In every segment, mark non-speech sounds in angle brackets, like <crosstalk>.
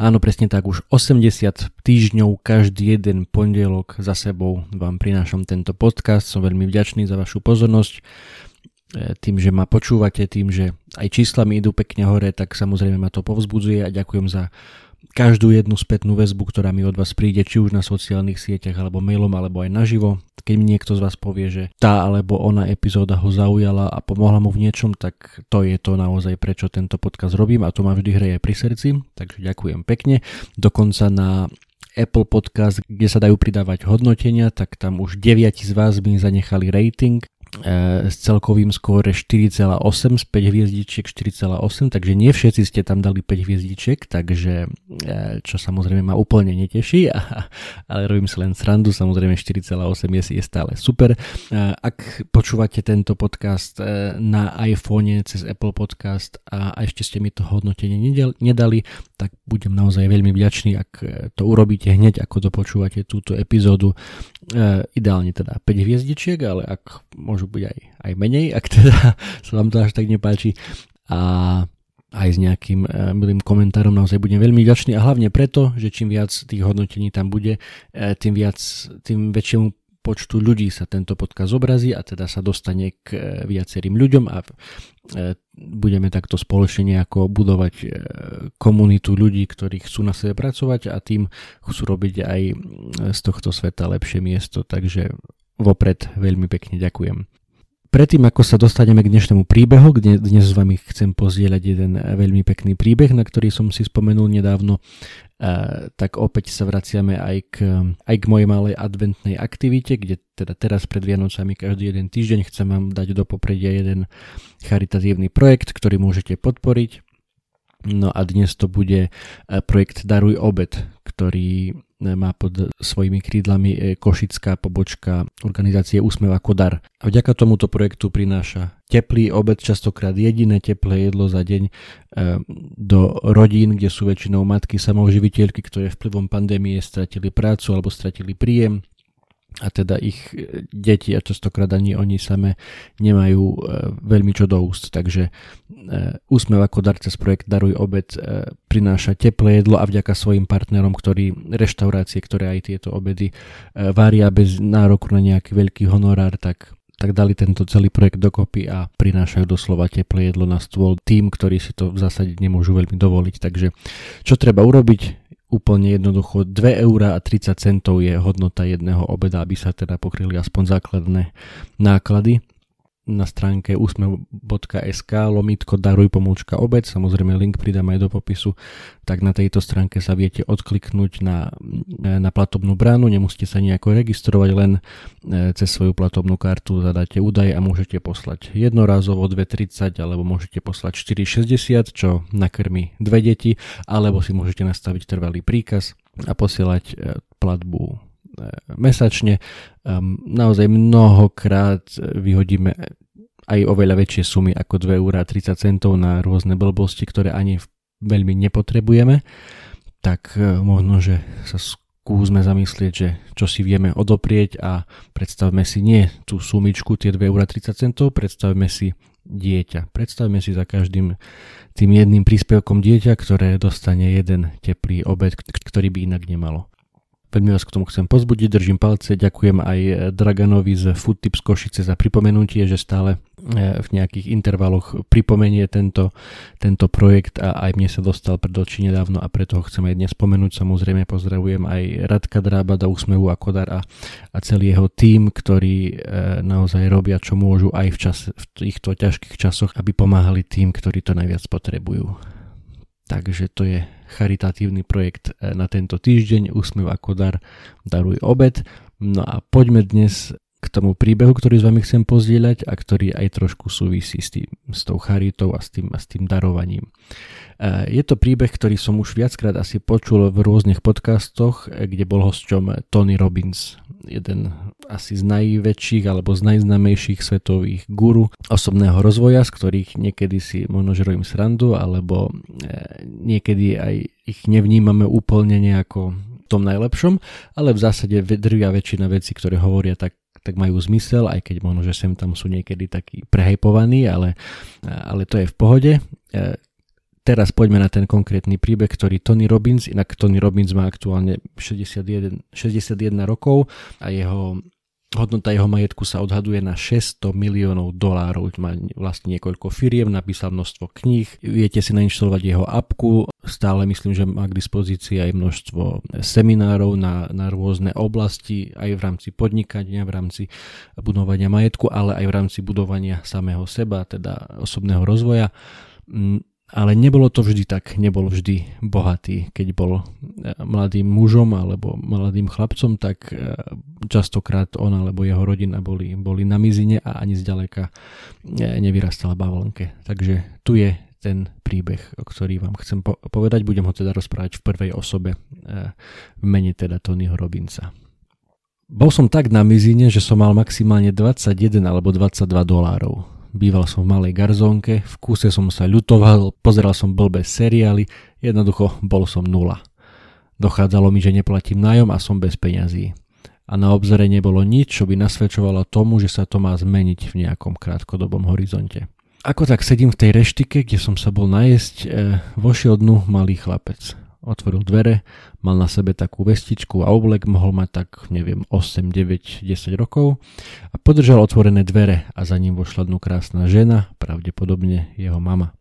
Áno, presne tak, už 80 týždňov každý jeden pondelok za sebou vám prinášam tento podcast. Som veľmi vďačný za vašu pozornosť. E, tým, že ma počúvate, tým, že aj čísla mi idú pekne hore, tak samozrejme ma to povzbudzuje a ďakujem za každú jednu spätnú väzbu, ktorá mi od vás príde, či už na sociálnych sieťach, alebo mailom, alebo aj naživo. Keď mi niekto z vás povie, že tá alebo ona epizóda ho zaujala a pomohla mu v niečom, tak to je to naozaj, prečo tento podcast robím a to ma vždy hreje pri srdci, takže ďakujem pekne. Dokonca na Apple Podcast, kde sa dajú pridávať hodnotenia, tak tam už 9 z vás mi zanechali rating s celkovým skóre 4,8 z 5 hviezdičiek 4,8, takže nie všetci ste tam dali 5 hviezdičiek, takže e, čo samozrejme ma úplne neteší, <laughs> ale robím si len srandu, samozrejme 4,8 je, je stále super. E, ak počúvate tento podcast na iPhone cez Apple Podcast a ešte ste mi to hodnotenie nedali, tak budem naozaj veľmi vďačný, ak to urobíte hneď, ako to počúvate túto epizódu. Ideálne teda 5 hviezdičiek, ale ak môžu byť aj, aj menej, ak teda <laughs> sa vám to až tak nepáči. A aj s nejakým e, milým komentárom naozaj budem veľmi vďačný a hlavne preto, že čím viac tých hodnotení tam bude, e, tým viac, tým väčšiemu počtu ľudí sa tento podcast zobrazí a teda sa dostane k e, viacerým ľuďom a budeme takto spoločne nejako budovať komunitu ľudí, ktorí chcú na sebe pracovať a tým chcú robiť aj z tohto sveta lepšie miesto, takže vopred veľmi pekne ďakujem. Predtým, ako sa dostaneme k dnešnému príbehu, kde dnes s vami chcem pozdieľať jeden veľmi pekný príbeh, na ktorý som si spomenul nedávno, tak opäť sa vraciame aj k, aj k mojej malej adventnej aktivite, kde teda teraz pred Vianocami každý jeden týždeň chcem vám dať do popredia jeden charitatívny projekt, ktorý môžete podporiť. No a dnes to bude projekt Daruj obed, ktorý má pod svojimi krídlami e, košická pobočka organizácie Úsmev ako dar. A vďaka tomuto projektu prináša teplý obed, častokrát jediné teplé jedlo za deň e, do rodín, kde sú väčšinou matky samoživiteľky, ktoré vplyvom pandémie stratili prácu alebo stratili príjem a teda ich e, deti a častokrát ani oni same nemajú e, veľmi čo do úst. Takže e, Úsmev ako dar cez projekt Daruj obed prináša teplé jedlo a vďaka svojim partnerom, ktorí reštaurácie, ktoré aj tieto obedy varia bez nároku na nejaký veľký honorár, tak tak dali tento celý projekt dokopy a prinášajú doslova teplé jedlo na stôl tým, ktorí si to v zásade nemôžu veľmi dovoliť. Takže čo treba urobiť? Úplne jednoducho 2 eur a 30 centov je hodnota jedného obeda, aby sa teda pokryli aspoň základné náklady na stránke úsmev.sk lomitko daruj pomôčka obed, samozrejme link pridám aj do popisu, tak na tejto stránke sa viete odkliknúť na, na platobnú bránu, nemusíte sa nejako registrovať, len e, cez svoju platobnú kartu zadáte údaje a môžete poslať jednorázovo 2,30 alebo môžete poslať 4,60, čo nakrmi dve deti, alebo si môžete nastaviť trvalý príkaz a posielať e, platbu mesačne. Um, naozaj mnohokrát vyhodíme aj oveľa väčšie sumy ako 2 eur 30 centov na rôzne blbosti, ktoré ani veľmi nepotrebujeme, tak e, možno, že sa skúsme zamyslieť, že čo si vieme odoprieť a predstavme si nie tú sumičku, tie 2 eur 30 centov, predstavme si dieťa. Predstavme si za každým tým jedným príspevkom dieťa, ktoré dostane jeden teplý obed, ktorý by inak nemalo. Veľmi vás k tomu chcem pozbudiť, držím palce, ďakujem aj Draganovi z Food Košice za pripomenutie, že stále v nejakých intervaloch pripomenie tento, tento projekt a aj mne sa dostal pred oči nedávno a preto ho chcem aj dnes spomenúť. Samozrejme pozdravujem aj Radka Drába do Úsmevu a Kodar a, a celý jeho tím, ktorí e, naozaj robia čo môžu aj v, čas, v týchto ťažkých časoch, aby pomáhali tým, ktorí to najviac potrebujú. Takže to je charitatívny projekt e, na tento týždeň. Úsmev a Kodar daruj obed. No a poďme dnes k tomu príbehu, ktorý s vami chcem pozdieľať a ktorý aj trošku súvisí s, tým, s tou charitou a s tým, a s tým darovaním. E, je to príbeh, ktorý som už viackrát asi počul v rôznych podcastoch, e, kde bol hosťom Tony Robbins, jeden asi z najväčších alebo z najznamejších svetových guru osobného rozvoja, z ktorých niekedy si možno že robím srandu, alebo e, niekedy aj ich nevnímame úplne nejako tom najlepšom, ale v zásade drvia väčšina vecí, ktoré hovoria, tak tak majú zmysel, aj keď možno, že sem tam sú niekedy takí prehajpovaní, ale, ale to je v pohode. E, teraz poďme na ten konkrétny príbeh, ktorý Tony Robbins, inak Tony Robbins má aktuálne 61, 61 rokov a jeho Hodnota jeho majetku sa odhaduje na 600 miliónov dolárov. Má vlastne niekoľko firiem, napísal množstvo kníh. Viete si nainštalovať jeho apku. Stále myslím, že má k dispozícii aj množstvo seminárov na, na rôzne oblasti, aj v rámci podnikania, v rámci budovania majetku, ale aj v rámci budovania samého seba, teda osobného rozvoja. Ale nebolo to vždy tak, nebol vždy bohatý. Keď bol e, mladým mužom alebo mladým chlapcom, tak e, častokrát on alebo jeho rodina boli, boli na mizine a ani zďaleka e, nevyrastala bavlnke. Takže tu je ten príbeh, o ktorý vám chcem povedať. Budem ho teda rozprávať v prvej osobe v mene teda Tonyho Robinsa. Bol som tak na mizine, že som mal maximálne 21 alebo 22 dolárov býval som v malej garzónke, v kúse som sa ľutoval, pozeral som blbé seriály, jednoducho bol som nula. Dochádzalo mi, že neplatím nájom a som bez peňazí. A na obzore nebolo nič, čo by nasvedčovalo tomu, že sa to má zmeniť v nejakom krátkodobom horizonte. Ako tak sedím v tej reštike, kde som sa bol najesť, e, vošiel dnu malý chlapec otvoril dvere, mal na sebe takú vestičku a oblek, mohol mať tak, neviem, 8, 9, 10 rokov a podržal otvorené dvere a za ním vošla dnu krásna žena, pravdepodobne jeho mama.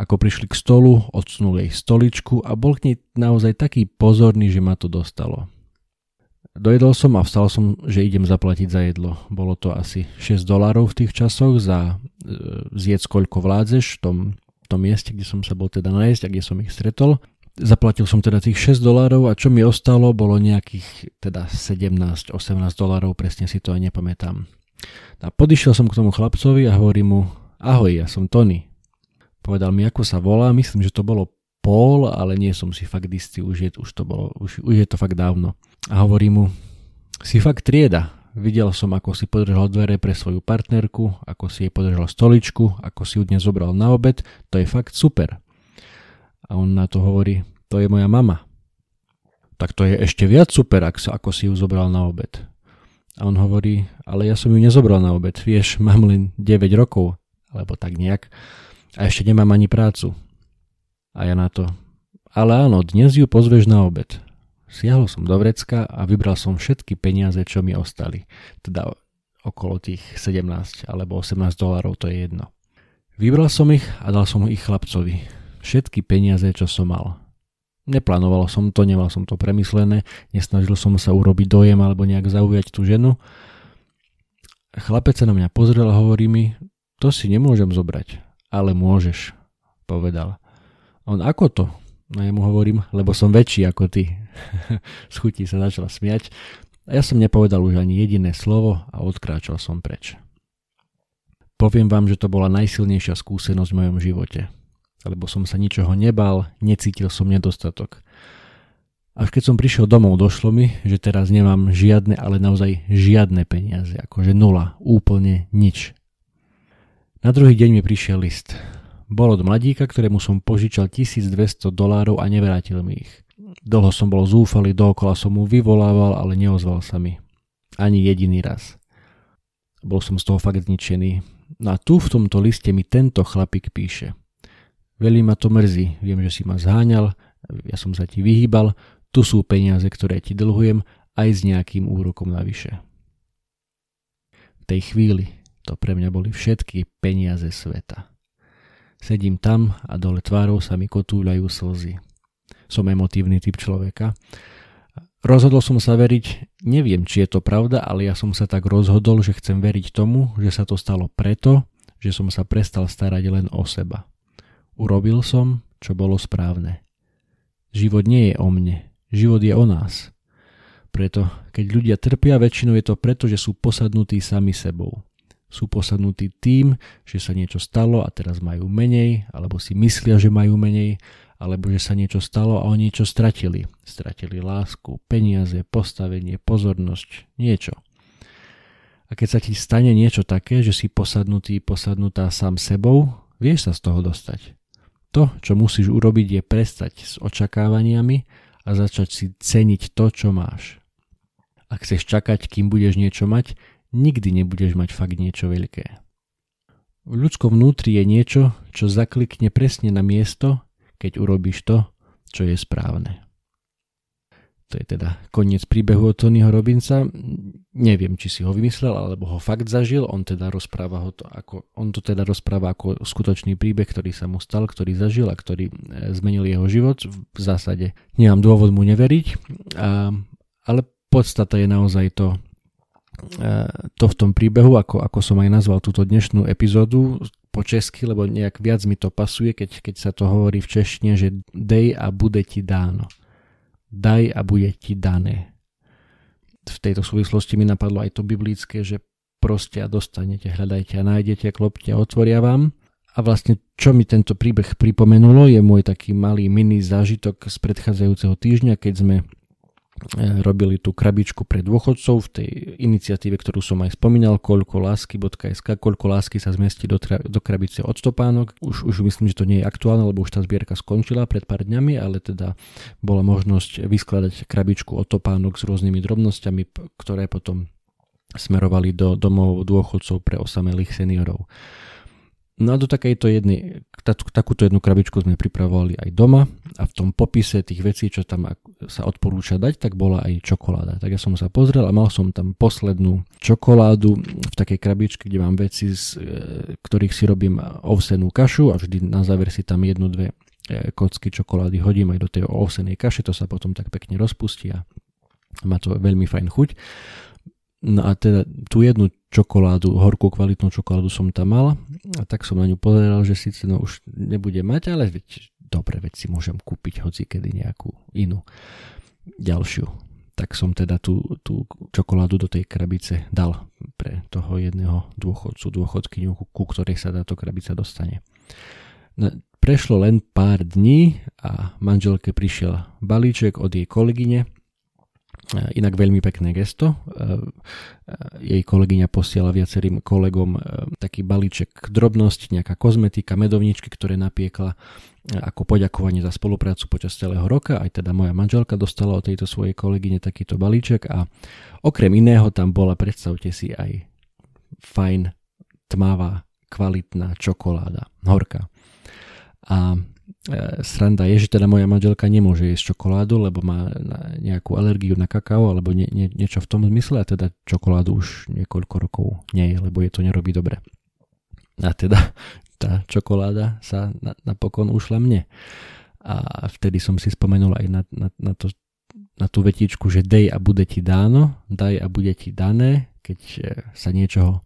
Ako prišli k stolu, odsunul jej stoličku a bol k nej naozaj taký pozorný, že ma to dostalo. Dojedol som a vstal som, že idem zaplatiť za jedlo. Bolo to asi 6 dolárov v tých časoch za e, zjedz koľko vládzeš v tom, v tom mieste, kde som sa bol teda najesť a kde som ich stretol. Zaplatil som teda tých 6 dolárov a čo mi ostalo bolo nejakých teda 17-18 dolárov, presne si to aj nepamätám. A podišiel som k tomu chlapcovi a hovorím mu, ahoj, ja som Tony. Povedal mi, ako sa volá, myslím, že to bolo Paul, ale nie som si fakt istý, už je, už to bolo, už, už je to fakt dávno. A hovorí mu, si fakt trieda, Videl som, ako si podržal dvere pre svoju partnerku, ako si jej podržal stoličku, ako si ju dnes zobral na obed, to je fakt super. A on na to hovorí, to je moja mama. Tak to je ešte viac super, ako si ju zobral na obed. A on hovorí, ale ja som ju nezobral na obed, vieš, <laughs> mám len 9 rokov, alebo tak nejak, a ešte nemám ani prácu. A ja na to, ale áno, dnes ju pozveš na obed. Siahol som do vrecka a vybral som všetky peniaze, čo mi ostali. Teda okolo tých 17 alebo 18 dolárov, to je jedno. Vybral som ich a dal som ich chlapcovi všetky peniaze, čo som mal. Neplánoval som to, nemal som to premyslené, nesnažil som sa urobiť dojem alebo nejak zaujať tú ženu. Chlapec sa na mňa pozrel a hovorí mi, to si nemôžem zobrať, ale môžeš, povedal. On, ako to? No ja mu hovorím, lebo som väčší ako ty. <laughs> Schutí sa začala smiať a ja som nepovedal už ani jediné slovo a odkráčal som preč. Poviem vám, že to bola najsilnejšia skúsenosť v mojom živote lebo som sa ničoho nebal, necítil som nedostatok. Až keď som prišiel domov, došlo mi, že teraz nemám žiadne, ale naozaj žiadne peniaze, akože nula, úplne nič. Na druhý deň mi prišiel list. Bol od mladíka, ktorému som požičal 1200 dolárov a nevrátil mi ich. Dlho som bol zúfalý, dookola som mu vyvolával, ale neozval sa mi. Ani jediný raz. Bol som z toho fakt zničený. No a tu v tomto liste mi tento chlapík píše. Veľmi ma to mrzí, viem, že si ma zháňal, ja som sa ti vyhýbal, tu sú peniaze, ktoré ti dlhujem, aj s nejakým úrokom navyše. V tej chvíli to pre mňa boli všetky peniaze sveta. Sedím tam a dole tvárou sa mi kotúľajú slzy. Som emotívny typ človeka. Rozhodol som sa veriť, neviem či je to pravda, ale ja som sa tak rozhodol, že chcem veriť tomu, že sa to stalo preto, že som sa prestal starať len o seba. Urobil som, čo bolo správne. Život nie je o mne, život je o nás. Preto, keď ľudia trpia, väčšinou je to preto, že sú posadnutí sami sebou. Sú posadnutí tým, že sa niečo stalo a teraz majú menej, alebo si myslia, že majú menej, alebo že sa niečo stalo a oni niečo stratili. Stratili lásku, peniaze, postavenie, pozornosť, niečo. A keď sa ti stane niečo také, že si posadnutý, posadnutá sám sebou, vieš sa z toho dostať. To, čo musíš urobiť, je prestať s očakávaniami a začať si ceniť to, čo máš. Ak chceš čakať, kým budeš niečo mať, nikdy nebudeš mať fakt niečo veľké. V ľudskom vnútri je niečo, čo zaklikne presne na miesto, keď urobíš to, čo je správne. To je teda koniec príbehu od Tonyho Robinsa. Neviem, či si ho vymyslel, alebo ho fakt zažil. On teda rozpráva ho to ako, on to teda rozpráva ako skutočný príbeh, ktorý sa mu stal, ktorý zažil a ktorý e, zmenil jeho život. V zásade nemám dôvod mu neveriť, a, ale podstata je naozaj to, e, to v tom príbehu, ako, ako som aj nazval túto dnešnú epizódu po česky, lebo nejak viac mi to pasuje, keď, keď sa to hovorí v češtine, že dej a bude ti dáno daj a bude ti dané. V tejto súvislosti mi napadlo aj to biblické, že proste a dostanete, hľadajte a nájdete, klopte a otvoria vám. A vlastne čo mi tento príbeh pripomenulo je môj taký malý mini zážitok z predchádzajúceho týždňa, keď sme robili tú krabičku pre dôchodcov v tej iniciatíve, ktorú som aj spomínal, koľko lásky.sk, koľko lásky sa zmestí do, tra- do krabice od stopánok. Už, už myslím, že to nie je aktuálne, lebo už tá zbierka skončila pred pár dňami, ale teda bola možnosť vyskladať krabičku od topánok s rôznymi drobnosťami, ktoré potom smerovali do domov dôchodcov pre osamelých seniorov. No a do takejto jednej, takúto jednu krabičku sme pripravovali aj doma a v tom popise tých vecí, čo tam sa odporúča dať, tak bola aj čokoláda. Tak ja som sa pozrel a mal som tam poslednú čokoládu v takej krabičke, kde mám veci, z e, ktorých si robím ovsenú kašu a vždy na záver si tam jednu, dve e, kocky čokolády hodím aj do tej ovsenej kaše, to sa potom tak pekne rozpustí a má to veľmi fajn chuť. No a teda tú jednu čokoládu, horkú kvalitnú čokoládu som tam mal a tak som na ňu pozeral, že síce no už nebude mať, ale veď, dobre, veď si môžem kúpiť hoci kedy nejakú inú ďalšiu. Tak som teda tú, tú čokoládu do tej krabice dal pre toho jedného dôchodcu, dôchodkyňu, ku ktorej sa táto krabica dostane. No, prešlo len pár dní a manželke prišiel balíček od jej kolegyne, inak veľmi pekné gesto. Eh, eh, jej kolegyňa posiela viacerým kolegom taký balíček drobnosť, nejaká kozmetika, medovničky, ktoré napiekla ako poďakovanie za spoluprácu počas celého roka. Aj teda moja manželka dostala od tejto svojej kolegyne takýto balíček a okrem iného tam bola, predstavte si, aj fajn, tmavá, kvalitná čokoláda, horká. A sranda je, že teda moja manželka nemôže jesť čokoládu, lebo má nejakú alergiu na kakao alebo nie, nie, niečo v tom zmysle a teda čokoládu už niekoľko rokov nie je, lebo je to nerobí dobre. A teda tá čokoláda sa na, napokon ušla mne. A vtedy som si spomenul aj na, na, na, to, na tú vetičku, že dej a bude ti dáno, daj a bude ti dané, keď e, sa niečoho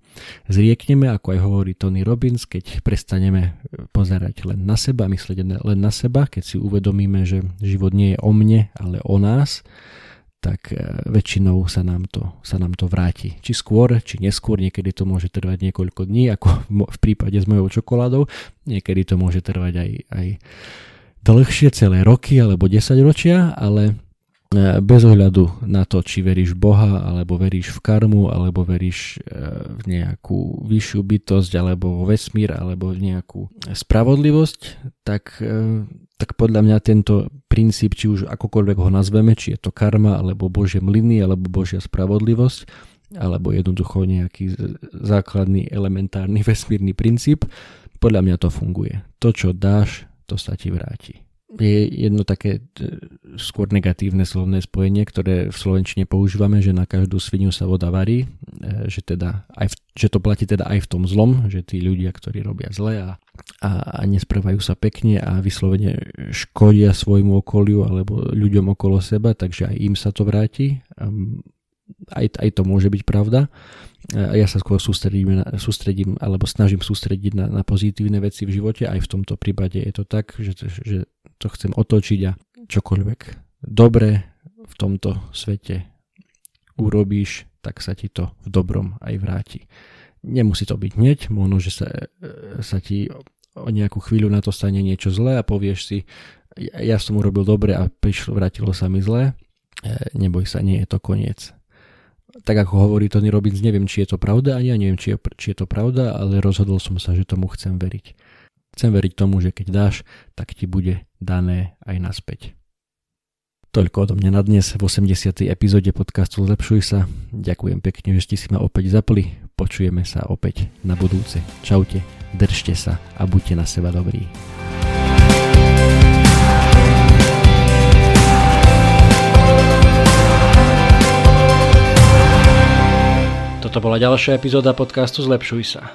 zriekneme, ako aj hovorí Tony Robbins, keď prestaneme pozerať len na seba, myslieť len na seba, keď si uvedomíme, že život nie je o mne, ale o nás, tak e, väčšinou sa nám, to, sa nám to vráti. Či skôr, či neskôr, niekedy to môže trvať niekoľko dní, ako v prípade s mojou čokoládou, niekedy to môže trvať aj, aj dlhšie, celé roky alebo 10 ročia, ale bez ohľadu na to, či veríš Boha, alebo veríš v karmu, alebo veríš e, v nejakú vyššiu bytosť, alebo vo vesmír, alebo v nejakú spravodlivosť, tak, e, tak podľa mňa tento princíp, či už akokoľvek ho nazveme, či je to karma, alebo Božie mlyny, alebo Božia spravodlivosť, alebo jednoducho nejaký základný elementárny <laughs> vesmírny princíp, podľa mňa to funguje. To, čo dáš, to sa ti vráti. Je jedno také e, skôr negatívne slovné spojenie, ktoré v Slovenčine používame, že na každú svinu sa voda varí, e, že, teda aj v, že to platí teda aj v tom zlom, že tí ľudia, ktorí robia zle a, a, a nesprávajú sa pekne a vyslovene škodia svojmu okoliu alebo ľuďom okolo seba, takže aj im sa to vráti. Aj, aj to môže byť pravda. A ja sa skôr sústredím, sústredím alebo snažím sústrediť na, na pozitívne veci v živote. Aj v tomto prípade je to tak, že, že to chcem otočiť a čokoľvek dobre v tomto svete urobíš, tak sa ti to v dobrom aj vráti. Nemusí to byť hneď, možno, že sa, sa ti o nejakú chvíľu na to stane niečo zlé a povieš si, ja som urobil dobre a prišlo, vrátilo sa mi zlé, e, neboj sa, nie je to koniec. Tak ako hovorí Tony Robbins, neviem, či je to pravda, ani ja neviem, či je, či je to pravda, ale rozhodol som sa, že tomu chcem veriť. Chcem veriť tomu, že keď dáš, tak ti bude dané aj naspäť. Toľko odo mňa na dnes v 80. epizóde podcastu Zlepšuj sa. Ďakujem pekne, že ste si ma opäť zapli. Počujeme sa opäť na budúce. Čaute, držte sa a buďte na seba dobrí. Toto bola ďalšia epizóda podcastu Zlepšuj sa.